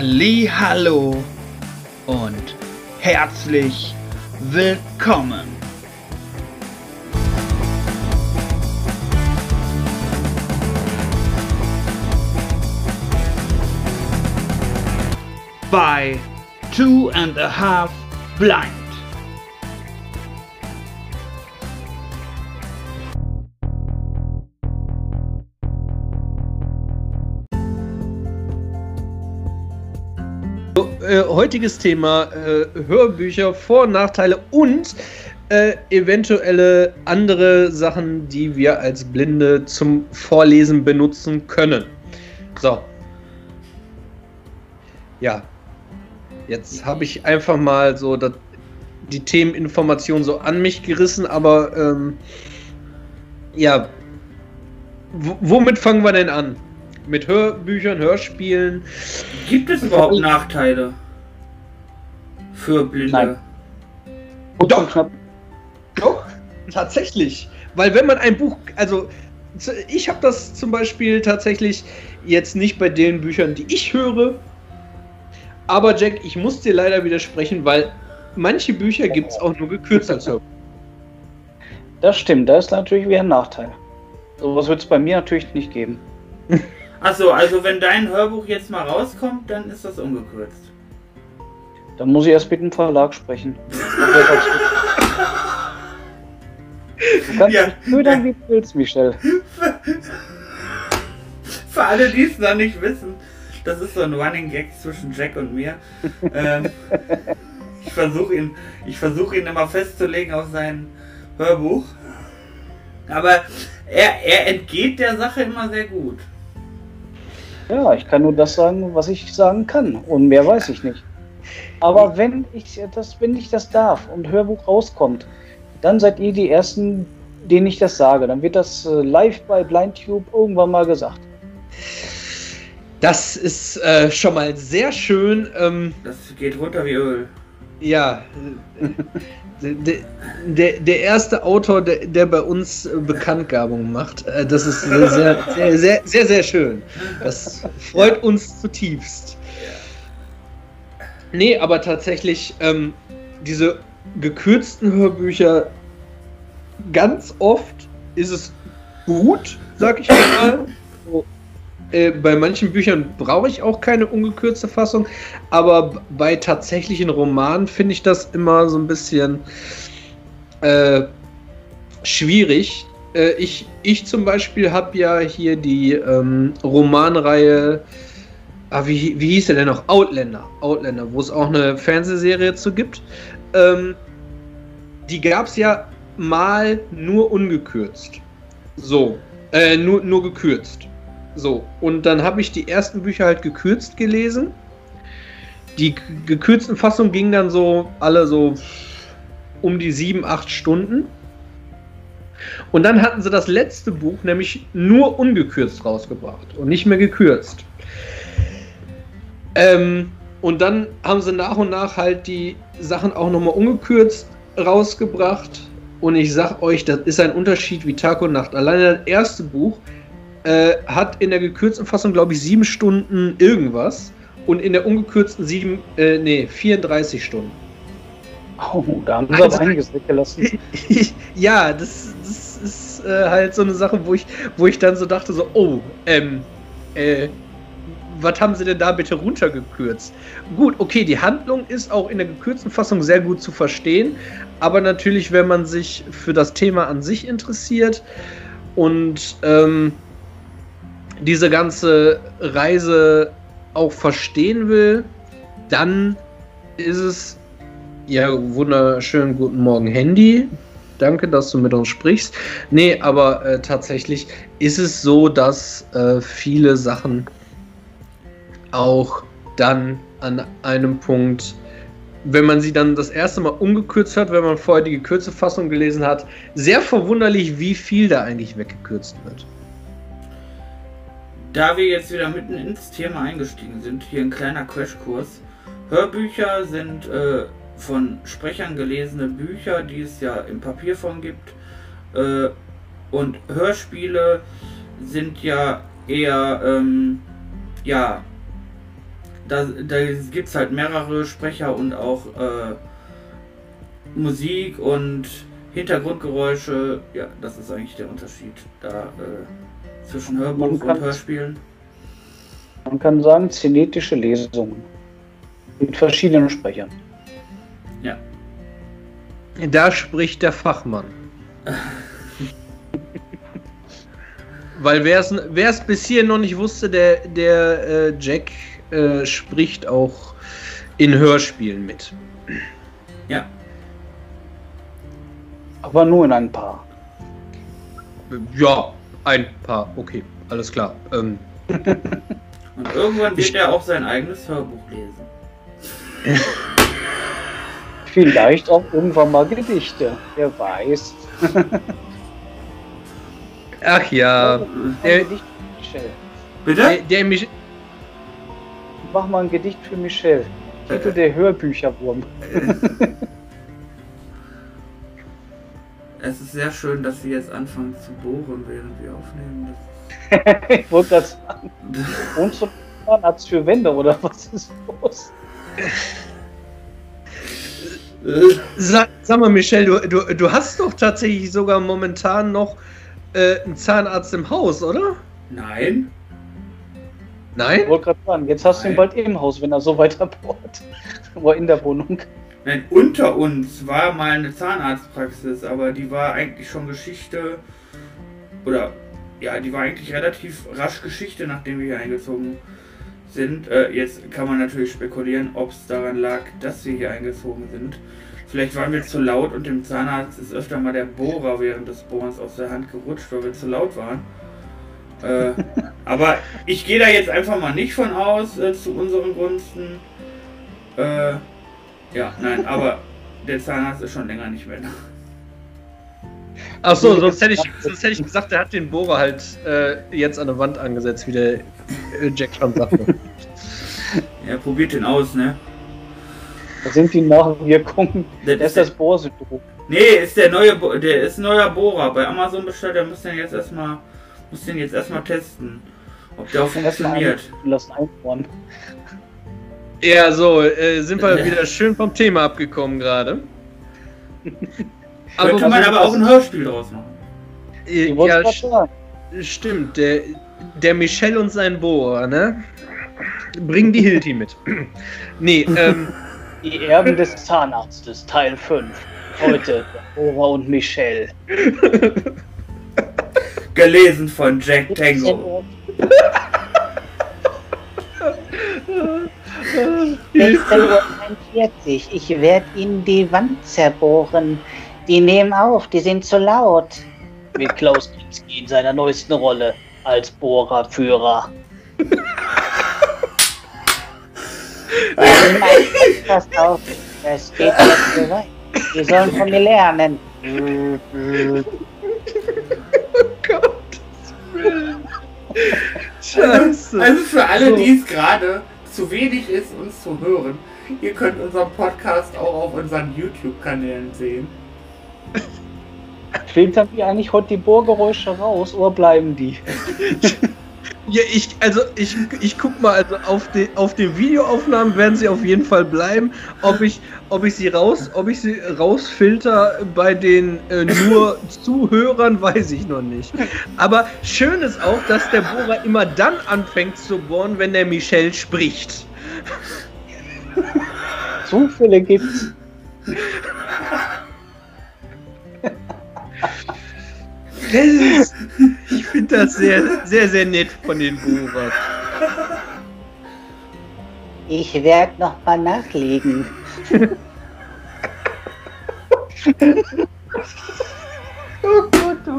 Hallo und herzlich willkommen. Bei Two and a Half Blind. Äh, heutiges Thema äh, Hörbücher, Vor- und Nachteile und äh, eventuelle andere Sachen, die wir als Blinde zum Vorlesen benutzen können. So. Ja. Jetzt habe ich einfach mal so dat, die Themeninformation so an mich gerissen, aber ähm, ja. W womit fangen wir denn an? Mit Hörbüchern, Hörspielen. Gibt es überhaupt Nachteile für Blinde? Nein. Doch. Doch, tatsächlich. Weil wenn man ein Buch, also ich habe das zum Beispiel tatsächlich jetzt nicht bei den Büchern, die ich höre. Aber Jack, ich muss dir leider widersprechen, weil manche Bücher gibt es auch nur gekürzt als Hörbuch. Das stimmt, da ist natürlich wieder ein Nachteil. Sowas wird es bei mir natürlich nicht geben. Achso, also wenn dein Hörbuch jetzt mal rauskommt, dann ist das ungekürzt. Dann muss ich erst mit dem Verlag sprechen. du kannst ja. ködern, wie du willst, Michel. Für alle, die es noch nicht wissen, das ist so ein Running Gag zwischen Jack und mir. ähm, ich versuche ihn, versuch ihn immer festzulegen auf sein Hörbuch. Aber er, er entgeht der Sache immer sehr gut. Ja, ich kann nur das sagen, was ich sagen kann. Und mehr weiß ich nicht. Aber wenn ich das, wenn ich das darf und Hörbuch rauskommt, dann seid ihr die ersten, denen ich das sage. Dann wird das äh, live bei BlindTube irgendwann mal gesagt. Das ist äh, schon mal sehr schön. Ähm, das geht runter wie Öl. Ja, der, der, der erste Autor, der, der bei uns äh, Bekanntgabung macht. Äh, das ist sehr, sehr, sehr, sehr, sehr schön. Das freut uns zutiefst. Nee, aber tatsächlich, ähm, diese gekürzten Hörbücher, ganz oft ist es gut, sag ich mal. Äh, bei manchen Büchern brauche ich auch keine ungekürzte Fassung, aber bei tatsächlichen Romanen finde ich das immer so ein bisschen äh, schwierig. Äh, ich, ich zum Beispiel habe ja hier die ähm, Romanreihe, ah, wie, wie hieß der denn noch? Outlander. Outlander, wo es auch eine Fernsehserie zu gibt. Ähm, die gab es ja mal nur ungekürzt. So, äh, nur, nur gekürzt. So, und dann habe ich die ersten Bücher halt gekürzt gelesen. Die gekürzten Fassungen gingen dann so alle so um die sieben, acht Stunden. Und dann hatten sie das letzte Buch nämlich nur ungekürzt rausgebracht und nicht mehr gekürzt. Ähm, und dann haben sie nach und nach halt die Sachen auch nochmal ungekürzt rausgebracht. Und ich sag euch, das ist ein Unterschied wie Tag und Nacht. Alleine das erste Buch äh, hat in der gekürzten Fassung, glaube ich, sieben Stunden irgendwas und in der ungekürzten sieben, äh, nee, 34 Stunden. Oh, da haben sie also, aber einiges weggelassen. ja, das, das ist äh, halt so eine Sache, wo ich, wo ich dann so dachte, so, oh, ähm, äh, was haben sie denn da bitte runtergekürzt? Gut, okay, die Handlung ist auch in der gekürzten Fassung sehr gut zu verstehen, aber natürlich, wenn man sich für das Thema an sich interessiert und ähm, diese ganze Reise auch verstehen will, dann ist es ja wunderschön guten Morgen Handy. Danke, dass du mit uns sprichst. Nee, aber äh, tatsächlich ist es so, dass äh, viele Sachen auch dann an einem Punkt, wenn man sie dann das erste Mal umgekürzt hat, wenn man vorher die gekürzte Fassung gelesen hat, sehr verwunderlich, wie viel da eigentlich weggekürzt wird. Da wir jetzt wieder mitten ins Thema eingestiegen sind, hier ein kleiner Crashkurs. Hörbücher sind äh, von Sprechern gelesene Bücher, die es ja in Papierform gibt. Äh, und Hörspiele sind ja eher, ähm, ja, da, da gibt es halt mehrere Sprecher und auch äh, Musik und Hintergrundgeräusche. Ja, das ist eigentlich der Unterschied da äh, zwischen Hörbuch Man und kann- Hörspielen. Man kann sagen, zenetische Lesungen. Mit verschiedenen Sprechern. Da spricht der Fachmann. Weil wer es wer es bis hier noch nicht wusste, der, der äh, Jack äh, spricht auch in Hörspielen mit. Ja, Aber nur in ein paar. Ja, ein paar, okay, alles klar. Ähm, und irgendwann wird Ich- er auch sein eigenes Hörbuch lesen. Vielleicht auch irgendwann mal Gedichte. Wer weiß. ach ja, der- Gedicht für Michelle. Bitte? der, der mich. Mach mal ein Gedicht für Michelle. Titel der Hörbücherwurm. Es ist sehr schön, dass Sie jetzt anfangen zu bohren, während wir aufnehmen. Das ich wollte gerade sagen. Und so Zahnarzt für Wände oder was ist los? Sag, sag mal, Michelle, du, du, du hast doch tatsächlich sogar momentan noch äh, einen Zahnarzt im Haus, oder? Nein? Ich Nein? wollte gerade sagen, jetzt hast du ihn bald im Haus, wenn er so weiter bohrt. Oder in der Wohnung. Nein, unter uns war mal eine Zahnarztpraxis, aber die war eigentlich schon Geschichte. Oder ja, die war eigentlich relativ rasch Geschichte, nachdem wir hier eingezogen sind. Äh, jetzt kann man natürlich spekulieren, ob es daran lag, dass wir hier eingezogen sind. Vielleicht waren wir zu laut und dem Zahnarzt ist öfter mal der Bohrer während des Bohrens aus der Hand gerutscht, weil wir zu laut waren. Äh, aber ich gehe da jetzt einfach mal nicht von aus, äh, zu unseren Gunsten. Äh, ja, nein, aber der Zahnarzt ist schon länger nicht mehr da. Ach so, sonst hätte, ich, sonst hätte ich gesagt, er hat den Bohrer halt äh, jetzt an der Wand angesetzt, wie der äh, Jack schon sagte. Ja, probiert den aus, ne? Da sind die Nachwirkungen. Das Das ist das Bohrsyndrom. Nee, ist der neue, Bo der ist ein neuer Bohrer. Bei Amazon bestellt, der muss den jetzt erstmal, muss den jetzt erstmal testen, ob der auch funktioniert. lassen einbauen. Ja, so, äh, sind wir wieder schön vom Thema abgekommen gerade. Könnte man aber auch ein Hörspiel draus machen. äh, ja. Stimmt, der, der Michel und sein Bohrer, ne? Bringen die Hilti mit. nee, ähm, Die Erben des Zahnarztes, Teil 5. Heute, Dora und Michelle. Gelesen von Jack Tango. Hilfe. 41. Ich werde Ihnen die Wand zerbohren. Die nehmen auf, die sind zu laut. Mit Klaus Kinski in seiner neuesten Rolle als Bohrerführer. Pass auf, das geht jetzt so weit. Die sollen von mir lernen. Scheiße. Also für alle, So. die es gerade zu wenig ist, uns zu hören, ihr könnt unseren Podcast auch auf unseren YouTube-Kanälen sehen. Filtern wir eigentlich heute die Bohrgeräusche raus oder bleiben die? Ja, ich, also ich, ich guck mal, also auf, die, auf den Videoaufnahmen werden sie auf jeden Fall bleiben. Ob ich, ob ich sie raus, ob ich sie rausfilter bei den äh, nur Zuhörern, weiß ich noch nicht. Aber schön ist auch, dass der Bohrer immer dann anfängt zu bohren, wenn der Michel spricht. Zufälle gibt's. Das ist, finde das sehr, sehr, sehr nett von den Bohrern. Ich werde noch mal nachlegen. Oh Gott, oh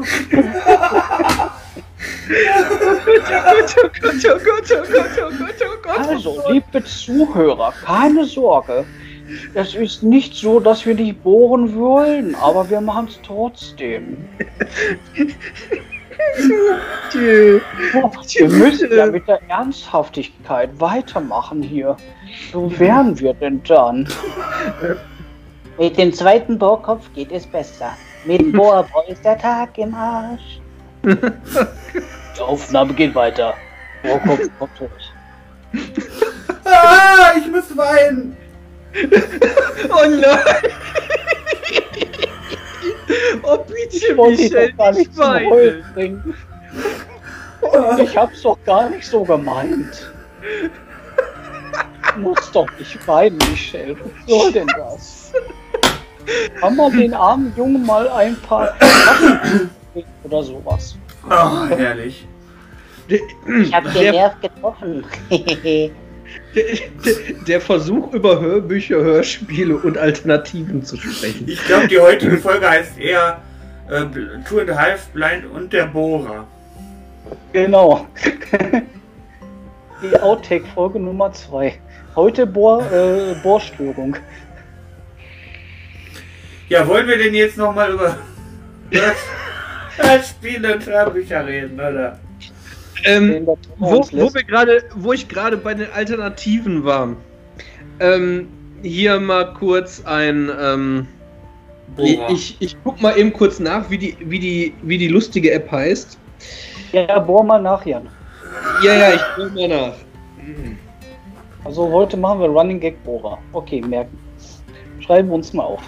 Gott, oh Gott, oh Gott, oh Gott, oh Gott, oh Gott. Also, liebe Zuhörer, keine Sorge. Es ist nicht so, dass wir nicht bohren wollen, aber wir machen es trotzdem. Wir müssen ja mit der Ernsthaftigkeit weitermachen hier. So wären wir denn dann? Mit dem zweiten Bohrkopf geht es besser. Mit dem Bohrbau ist der Tag im Arsch. Die Aufnahme geht weiter. Oh, Kopf, Kopf, Kopf. Ah! weinen. Oh nein! Oh bitte, Ich wollte dich Michel, doch gar nicht weinen. Heulen bringen. Ich hab's doch gar nicht so gemeint. Du musst doch nicht weinen, Michelle. Was soll denn das? Kann man den armen Jungen mal ein paar oder sowas? Oh, herrlich. Ich hab den Nerv getroffen. der, der, der Versuch, über Hörbücher, Hörspiele und Alternativen zu sprechen. Ich glaube, die heutige Folge heißt eher äh, Two and a Half Blind und der Bohrer. Genau. Die Outtake-Folge Nummer 2. Heute Bohr, äh, Bohrstörung. Ja, wollen wir denn jetzt nochmal über Spiele und Hörbücher reden, oder? Ähm, wo, wo, wir gerade, wo ich gerade bei den Alternativen war. Ähm, hier mal kurz ein. Ähm, Bohrer. ich, ich guck mal eben kurz nach, wie die, wie die, wie die lustige App heißt. Ja, bohr mal nach, Jan. Ja, ja, ich guck mal nach. Also heute machen wir Running Gag Bohrer. Okay, merken. Schreiben wir uns mal auf.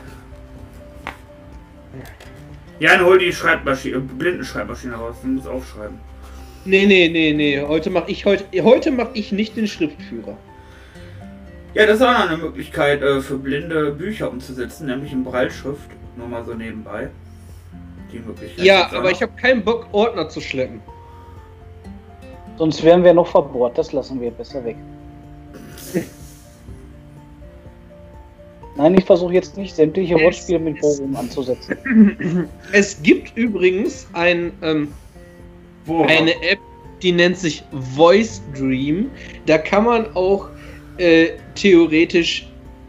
Jan, hol die Schreibmaschine, äh, Blindenschreibmaschine raus, du musst aufschreiben. Nee, nee, nee, nee. Heute mach ich heute, heute mach ich nicht den Schriftführer. Ja, das ist auch noch eine Möglichkeit äh, für Blinde Bücher umzusetzen, nämlich in Breitschrift. Nur mal so nebenbei. Die Möglichkeit. Ja, aber ich habe keinen Bock, Ordner zu schleppen. Sonst wären wir noch verbohrt. Das lassen wir besser weg. Nein, ich versuche jetzt nicht sämtliche Wortspiele mit Bohrungen anzusetzen. Es gibt übrigens ein, ähm, Bohrer. eine App, die nennt sich Voice Dream. Da kann man auch äh, theoretisch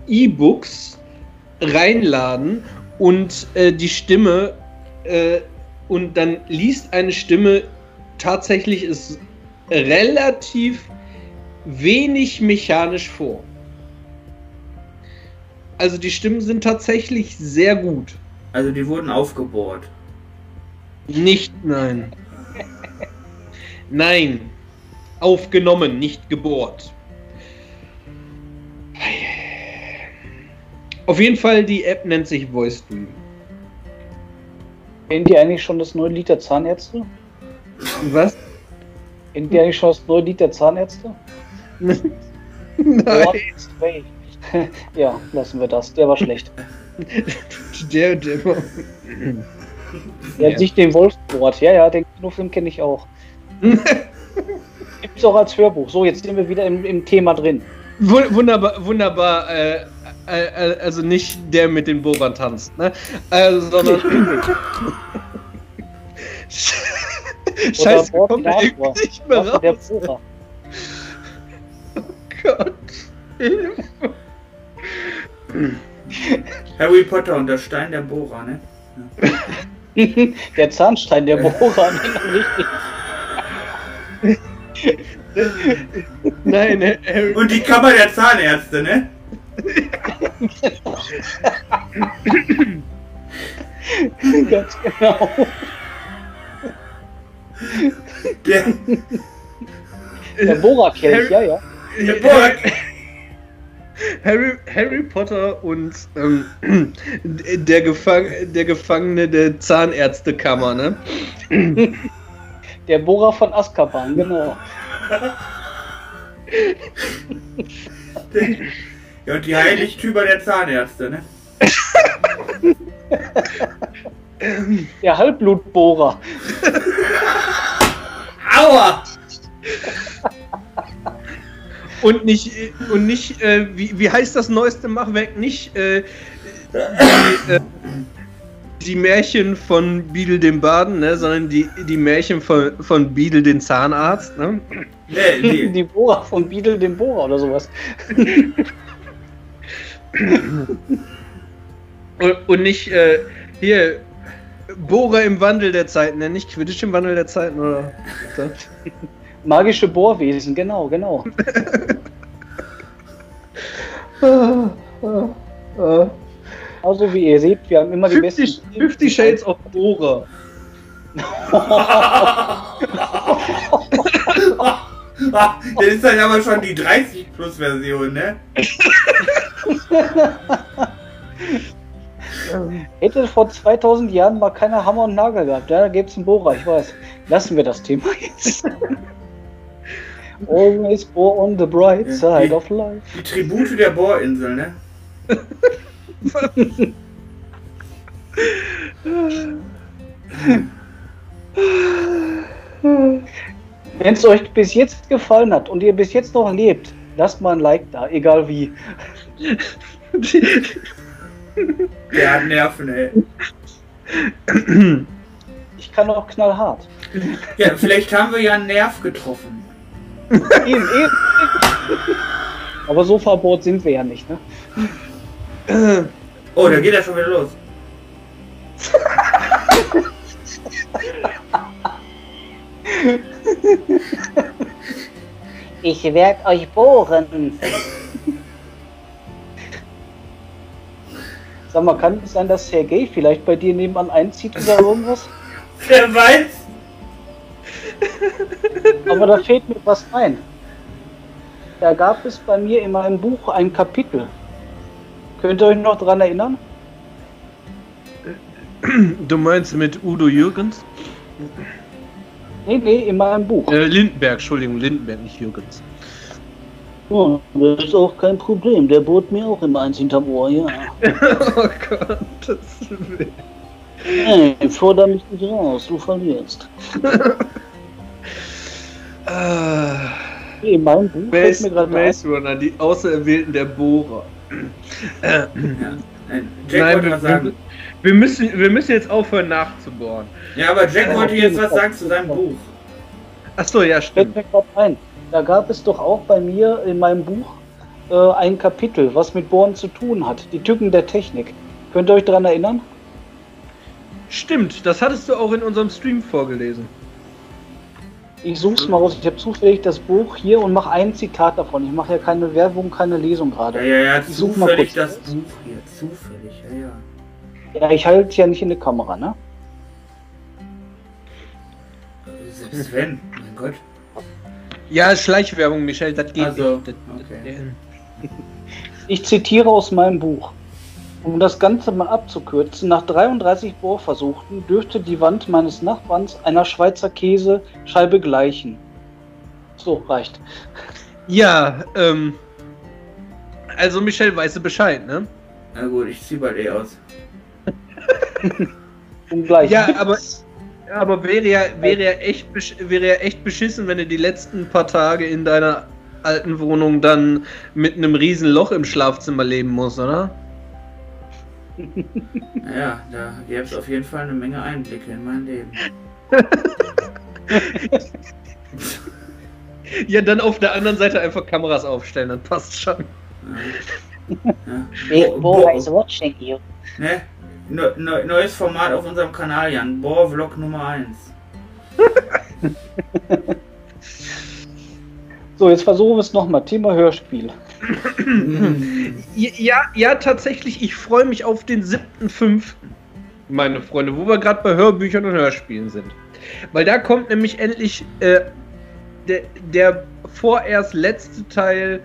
E-Books reinladen und äh, die Stimme äh, und dann liest eine Stimme tatsächlich ist relativ wenig mechanisch vor. Also die Stimmen sind tatsächlich sehr gut. Also die wurden aufgebohrt. Nicht, nein. Nein. Aufgenommen, nicht gebohrt. Auf jeden Fall, die App nennt sich Voice Dream. Kennt ihr eigentlich schon das neue Lied der Zahnärzte? Was? Kennt ihr eigentlich schon das neue Lied der Zahnärzte? Nein. ja, lassen wir das. Der war schlecht. Der, der, Der Ja. hat sich den Wolf bohrt. Ja, ja, den Kinofilm kenne ich auch. Gibt's auch als Hörbuch. So, jetzt sind wir wieder im, im Thema drin. Wu- wunderbar, wunderbar. Äh, äh, äh, also nicht der mit den Bohrern tanzt, ne? Also, sondern. Scheiße, kommt da irgendwie nicht mehr Waffe der raus. Bohrer. Gott. Harry Potter und der Stein der Bohrer, ne? der Zahnstein der Bohrer. richtig. Nein, Harry, Und die Kammer der Zahnärzte, ne? Ganz genau. Der, Der Bohrerkelch, ja, ja. der Bohrer. Harry, Harry Potter und ähm, der, Gefang, der Gefangene der Zahnärztekammer, ne? Der Bohrer von Azkaban, genau. Ja, und die Heiligtümer der Zahnärzte, ne? Der Halbblutbohrer. Aua! Und nicht, äh, und nicht äh, wie, wie heißt das neueste Machwerk? Nicht äh, die, äh, die Märchen von Biedel dem Baden, ne? sondern die, die Märchen von, von Biedel den Zahnarzt. Ne? Ne, die, Die Bohrer von Beadle dem Bohrer oder sowas. Und, und nicht äh, hier Bohrer im Wandel der Zeiten, ne? nicht Quidditch im Wandel der Zeiten, oder? Magische Bohrwesen, genau, genau. Also wie ihr seht, wir haben immer die 50, besten. 50 Shades of Bohrer. Ah, das ist dann aber schon die 30 Plus Version, ne? Hätte vor 2000 Jahren mal keiner Hammer und Nagel gehabt. Ja, da gäbe es einen Bohrer, ich weiß. Lassen wir das Thema jetzt. Always on the bright side of life. Die Tribute der Bohrinsel, ne? Wenn es euch bis jetzt gefallen hat und ihr bis jetzt noch lebt, lasst mal ein Like da, egal wie. Der hat Nerven, ey. Ich kann auch knallhart. Ja, vielleicht haben wir ja einen Nerv getroffen. Eben, eben. Aber so verbohrt sind wir ja nicht, ne? Oh, da geht er schon wieder los. Ich werd euch bohren. Sag mal, kann es sein, dass Sergei vielleicht bei dir nebenan einzieht oder irgendwas? Wer weiß? Aber da fehlt mir was ein. Da gab es bei mir in meinem Buch ein Kapitel. Könnt ihr euch noch dran erinnern? Du meinst mit Udo Jürgens? Nee, nee, in meinem Buch. Äh, Lindenberg, Entschuldigung, Lindenberg, nicht Jürgens. Oh, das ist auch kein Problem. Der bohrt mir auch immer eins hinterm Ohr, ja. oh Gott, das will. Hey, forder mich nicht raus, du verlierst. Ah, In meinem Buch Maze, mir gerade ein. Maze Runner, die Auserwählten der Bohrer. Äh, Jack Nein, wollte wir, was sagen. wir, müssen, wir müssen jetzt aufhören nachzubohren. Ja, aber Jack wollte jetzt was sagen zu seinem Buch. Achso, ja, stimmt. ein. Da gab es doch auch bei mir in meinem Buch äh, ein Kapitel, was mit Bohren zu tun hat. Die Tücken der Technik. Könnt ihr euch daran erinnern? Stimmt, das hattest du auch in unserem Stream vorgelesen. Ich such's mal raus. Ich habe zufällig das Buch hier und mache ein Zitat davon. Ich mache ja keine Werbung, keine Lesung Ja, gerade. ja, ja, Ich such mal zufällig kurz das. Buch hier. Zufällig, ja, ja. Ja, ich halte ja nicht in die Kamera, ne? Selbst wenn, mein Gott. Ja, Schleichwerbung, Michelle, das geht Also, nicht. Das, okay. Ich zitiere aus meinem Buch. Um das Ganze mal abzukürzen, nach 33 Bohrversuchen dürfte die Wand meines Nachbarns einer Schweizer Käsescheibe gleichen. So, reicht. Ja, ähm. Also, Michelle weiß Bescheid, ne? Na gut, ich zieh bald eh aus. Um gleich. Ja, aber, aber wäre ja, wäre ja echt, wäre ja echt beschissen, wenn du die letzten paar Tage in deiner alten Wohnung dann mit einem riesen Loch im Schlafzimmer leben musst, oder? Naja, da gäbe es auf jeden Fall eine Menge Einblicke in mein Leben. Ja, dann auf der anderen Seite einfach Kameras aufstellen, dann passt schon. Ja. Ja. Bo- Bo- is watching you. Ne? Ne ne neues Format auf unserem Kanal, Jan. Bohr-Vlog Nummer 1. So, jetzt versuchen wir es nochmal. Thema Hörspiel. Ja, ja, tatsächlich, ich freue mich auf den 7.5., meine Freunde, wo wir gerade bei Hörbüchern und Hörspielen sind. Weil da kommt nämlich endlich äh, der, der vorerst letzte Teil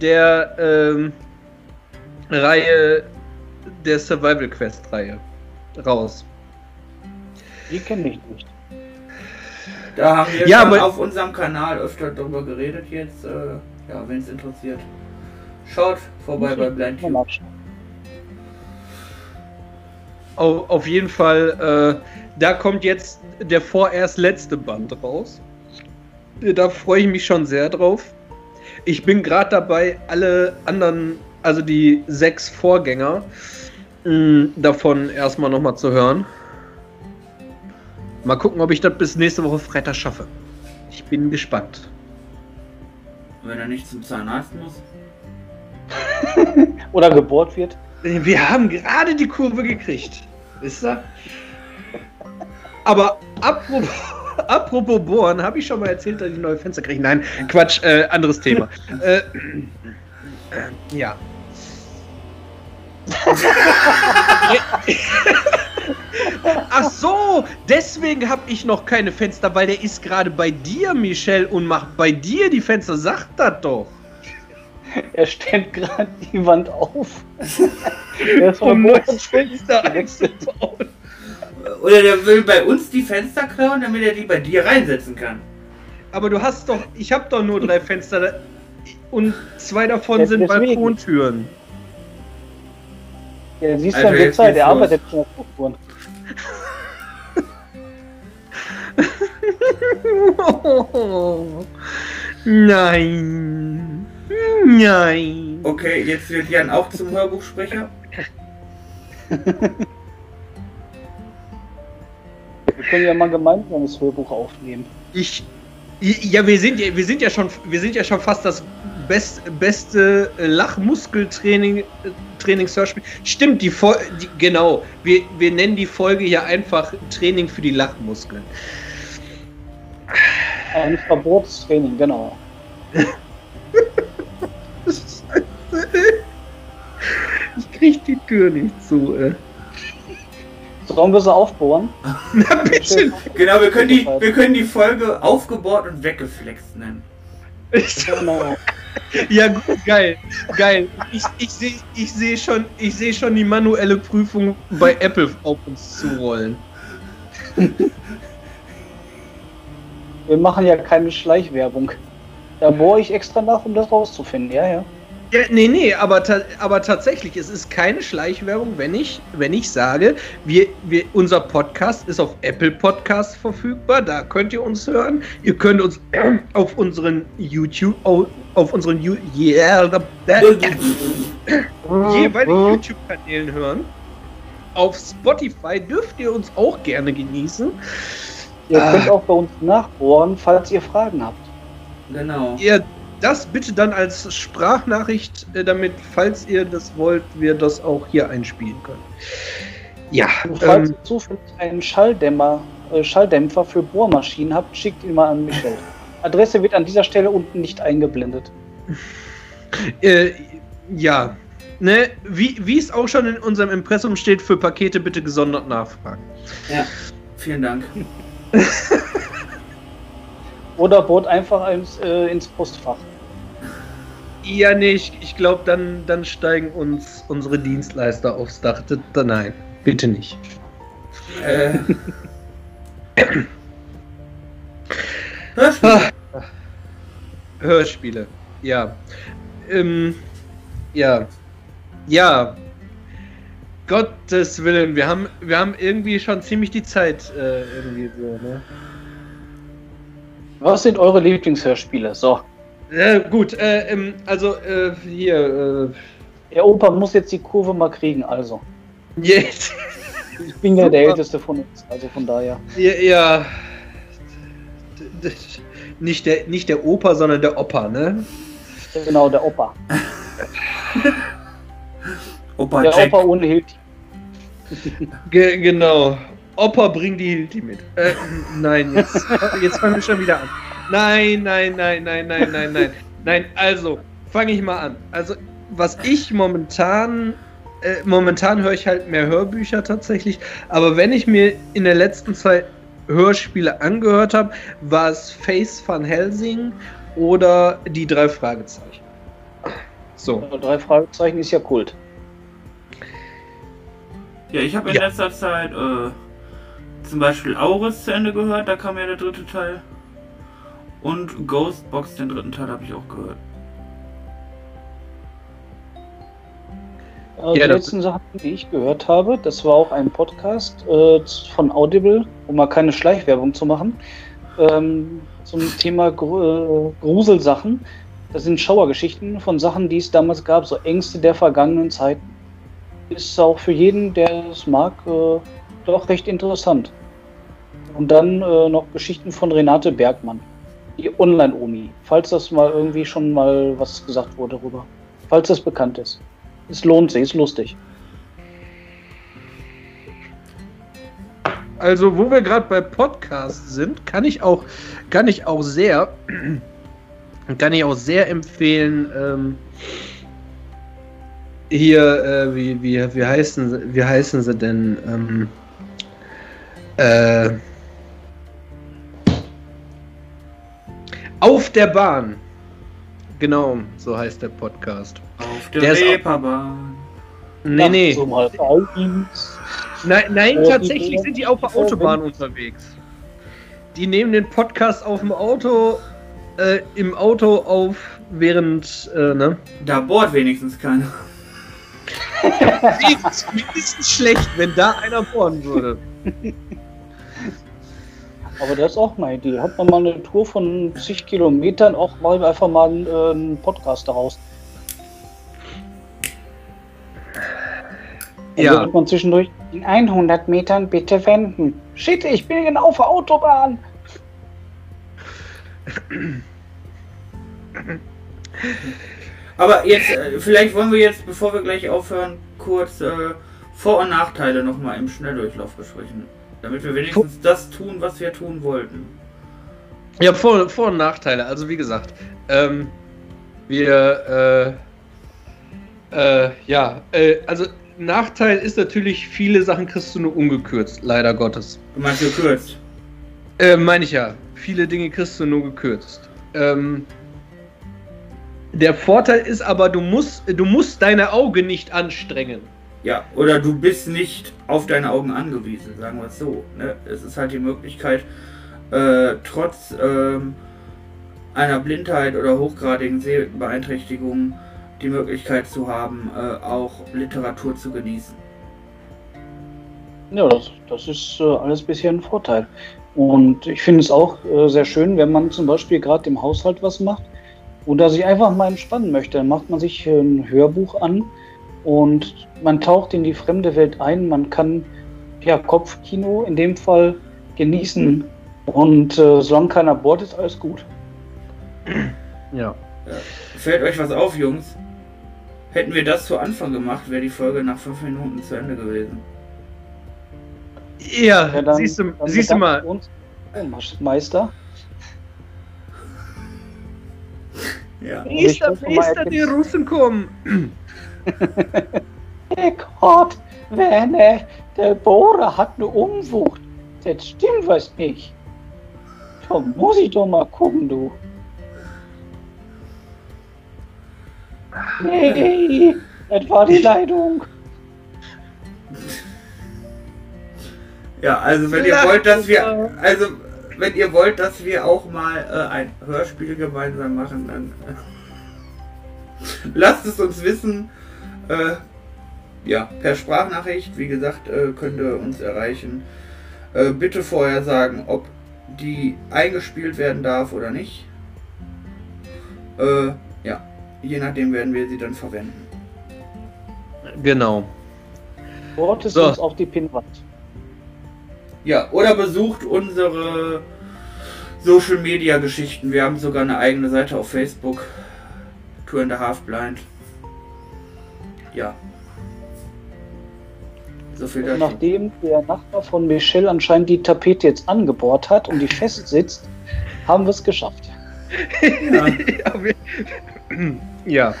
der ähm, Reihe, der Survival Quest Reihe raus. Die kenne ich nicht. Da haben wir Ja, schon aber- auf unserem Kanal öfter drüber geredet jetzt. Äh, ja, wenn es interessiert. Schaut vorbei bei Blind. Auf, auf jeden Fall, äh, da kommt jetzt der vorerst letzte Band raus. Da freue ich mich schon sehr drauf. Ich bin gerade dabei, alle anderen, also die sechs Vorgänger, mh, davon erstmal nochmal zu hören. Mal gucken, ob ich das bis nächste Woche Freitag schaffe. Ich bin gespannt. Wenn er nicht zum Zahnarzt muss. Oder gebohrt wird. Wir haben gerade die Kurve gekriegt. Wisst ihr? Aber apropos, apropos Bohren, habe ich schon mal erzählt, dass ich neue Fenster kriege? Nein, Quatsch, äh, anderes Thema. äh, äh, ja. Ach so, deswegen habe ich noch keine Fenster, weil der ist gerade bei dir, Michel, und macht bei dir die Fenster. Sag das doch. Er stellt gerade die Wand auf. er ist Um neues Fenster einzubauen. Oder der will bei uns die Fenster klauen, damit er die bei dir reinsetzen kann. Aber du hast doch, ich habe doch nur drei Fenster und zwei davon Ja, sind deswegen. Balkontüren. Ja, siehst du Alter, an der jetzt Zeit, geht's er los. arbeitet der Strukturen. Nein. Nein. Okay, jetzt wird Jan auch zum Hörbuchsprecher. Wir können ja mal gemeinsam das Hörbuch aufnehmen. Ich. Ja, wir sind ja, wir sind ja schon, wir sind ja schon fast das best, beste Lachmuskeltraining, äh, Trainingshörspiel. Stimmt, die, Fol die genau. Wir, wir nennen die Folge hier einfach Training für die Lachmuskeln. Ein Verbotstraining, genau. Tür nicht zu, ey. Sollen wir sie aufbohren? Na bitte. Genau, wir können die, wir können die Folge aufgebohrt und weggeflext nennen. Genau. Ja, gut, geil, geil. Ich, ich sehe ich seh schon, ich seh schon die manuelle Prüfung bei Apple auf uns zurollen. Wir machen ja keine Schleichwerbung. Da bohre ich extra nach, um das rauszufinden. Ja, ja. Ja, nee, nee, aber, ta aber tatsächlich, es ist keine Schleichwerbung, wenn ich, wenn ich sage, wir, wir, unser Podcast ist auf Apple Podcast verfügbar, da könnt ihr uns hören. Ihr könnt uns auf unseren YouTube, auf, auf unseren Ju yeah, jeweiligen YouTube-Kanälen hören. Auf Spotify dürft ihr uns auch gerne genießen. Ihr Ah. könnt auch bei uns nachbohren, falls ihr Fragen habt. Genau. Ihr das bitte dann als Sprachnachricht, äh, damit, falls ihr das wollt, wir das auch hier einspielen können. Ja, Und falls ähm, ihr zufällig einen Schalldämmer, äh, Schalldämpfer für Bohrmaschinen habt, schickt ihn mal an Michel. Adresse wird an dieser Stelle unten nicht eingeblendet. äh, ja. Ne, wie, wie es auch schon in unserem Impressum steht, für Pakete bitte gesondert nachfragen. Ja. Vielen Dank. Oder bohrt einfach ins, äh, ins Postfach. Ja, nee, ich, ich glaube, dann, dann steigen uns unsere Dienstleister aufs Dach. Nein, bitte nicht. Äh. Hörspiel. Ah. Hörspiele, ja. Ähm, ja. Ja. Gottes Willen, wir haben, wir haben irgendwie schon ziemlich die Zeit äh, irgendwie so, ne? Was sind eure Lieblingshörspiele? So. Ja, gut, äh, ähm, also äh, hier, Der Opa muss jetzt die Kurve mal kriegen, also. äh, jetzt, Ich bin ja der. Älteste von uns, also von daher. ja, ja. Nicht der, nicht der Opa, sondern der Opa, ne? Genau, der Opa. Opa Der Jack. Opa ohne Hilti. Ge genau. Opa, bring die Hilti mit. Äh, nein, jetzt, jetzt fangen wir schon wieder an. Nein, nein, nein, nein, nein, nein, nein. Nein, also, fange ich mal an. Also, was ich momentan, äh, momentan höre ich halt mehr Hörbücher tatsächlich, aber wenn ich mir in der letzten Zeit Hörspiele angehört habe, war es Face van Helsing oder die drei Fragezeichen. So. Drei Fragezeichen ist ja Kult. Ja, ich habe in Ja. letzter Zeit äh, zum Beispiel Auris zu Ende gehört, da kam ja der dritte Teil. Und Ghostbox, den dritten Teil, habe ich auch gehört. Die Ja, das- letzten Sachen, die ich gehört habe, das war auch ein Podcast äh, von Audible, um mal keine Schleichwerbung zu machen, ähm, zum Thema Gru äh, Gruselsachen. Das sind Schauergeschichten von Sachen, die es damals gab, so Ängste der vergangenen Zeiten. Ist auch für jeden, der es mag, äh, doch recht interessant. Und dann äh, noch Geschichten von Renate Bergmann, die Online-Omi, falls das mal irgendwie schon mal was gesagt wurde darüber. Falls das bekannt ist. Es lohnt sich, ist lustig. Also, wo wir gerade bei Podcasts sind, kann ich auch, kann ich auch sehr, kann ich auch sehr empfehlen, ähm, hier, äh, wie, wie, wie heißen, wie heißen sie denn? Ähm, Äh, auf der Bahn. Genau, so heißt der Podcast. Auf der, Der Reeperbahn. Nee, nee. So mal Fauldienst. Nein, nein Oh, tatsächlich sind die auf der Autobahn unterwegs. Die nehmen den Podcast auf dem Auto, äh, im Auto auf, während, äh, ne? Da bohrt wenigstens keiner. Wäre mindestens schlecht, wenn da einer bohren würde. Aber das ist auch meine Idee. Hat man mal eine Tour von zig Kilometern, auch mal einfach mal einen, äh, einen Podcast daraus. Dann Ja. wird man zwischendurch in 100 Metern bitte wenden. Shit, ich bin genau auf der Autobahn. Aber jetzt, äh, vielleicht wollen wir jetzt, bevor wir gleich aufhören, kurz äh, Vor- und Nachteile nochmal im Schnelldurchlauf besprechen. Damit wir wenigstens das tun, was wir tun wollten. Ja, Vor-, Vor und Nachteile. Also wie gesagt, ähm, wir, äh, äh, ja, äh, also Nachteil ist natürlich, viele Sachen kriegst du nur ungekürzt, leider Gottes. Du meinst gekürzt. Äh, meine ich ja. Viele Dinge kriegst du nur gekürzt. Ähm, der Vorteil ist aber, du musst, du musst deine Augen nicht anstrengen. Ja, oder du bist nicht auf deine Augen angewiesen, sagen wir es so. Ne? Es ist halt die Möglichkeit, äh, trotz ähm, einer Blindheit oder hochgradigen Sehbeeinträchtigung die Möglichkeit zu haben, äh, auch Literatur zu genießen. Ja, das, das ist äh, alles bisher ein Vorteil. Und ich finde es auch äh, sehr schön, wenn man zum Beispiel gerade im Haushalt was macht oder sich einfach mal entspannen möchte. Dann macht man sich äh, ein Hörbuch an und man taucht in die fremde Welt ein. Man kann ja Kopfkino in dem Fall genießen. Und äh, solange keiner bohrt, ist alles gut. Ja. Fällt euch was auf, Jungs? Hätten wir das zu Anfang gemacht, wäre die Folge nach fünf Minuten zu Ende gewesen. Ja, Ja, dann- siehst du, dann siehst du mal. Uns, oh, Meister. Ja. ich Meister, hoffe mal, Meister, er die Russen kommen. Gott, Werner, der Bohrer hat eine Umwucht. Das stimmt was nicht. Da muss ich doch mal gucken, du. Nee, das war die Leitung. Ja, also wenn ihr wollt, dass wir, also wenn ihr wollt, dass wir auch mal äh, ein Hörspiel gemeinsam machen, dann äh, lasst es uns wissen. Äh, ja, per Sprachnachricht, wie gesagt, äh, könnt ihr uns erreichen. Äh, bitte vorher sagen, ob die eingespielt werden darf oder nicht. Äh, ja, je nachdem werden wir sie dann verwenden. Genau. Wort ist So. uns auf die Pinnwand. Ja, oder besucht unsere Social Media Geschichten. Wir haben sogar eine eigene Seite auf Facebook. Tour in the Half Blind. Ja. So viel dazu. nachdem der Nachbar von Michelle anscheinend die Tapete jetzt angebohrt hat und die fest sitzt, haben wir es geschafft. Ja. ja,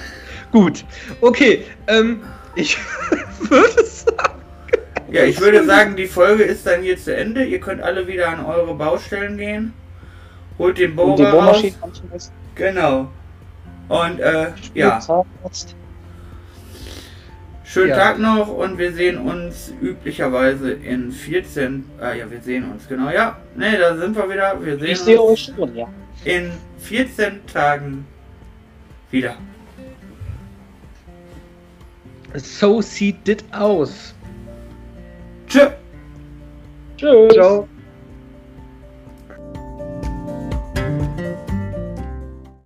gut. Okay, ähm, ich würde sagen. ja, ich würde sagen, die Folge ist dann hier zu Ende. Ihr könnt alle wieder an eure Baustellen gehen. Holt den Und die Bohrer raus. Genau. Und äh, ja, Zahnarzt. Schönen Ja. Tag noch und wir sehen uns üblicherweise in 14. Ah ja, wir sehen uns, genau. Ja, ne, da sind wir wieder. Wir sehen Ich sehe uns euch schon, ja. in 14 Tagen wieder. So sieht das aus. Tschö. Tschüss. Ciao.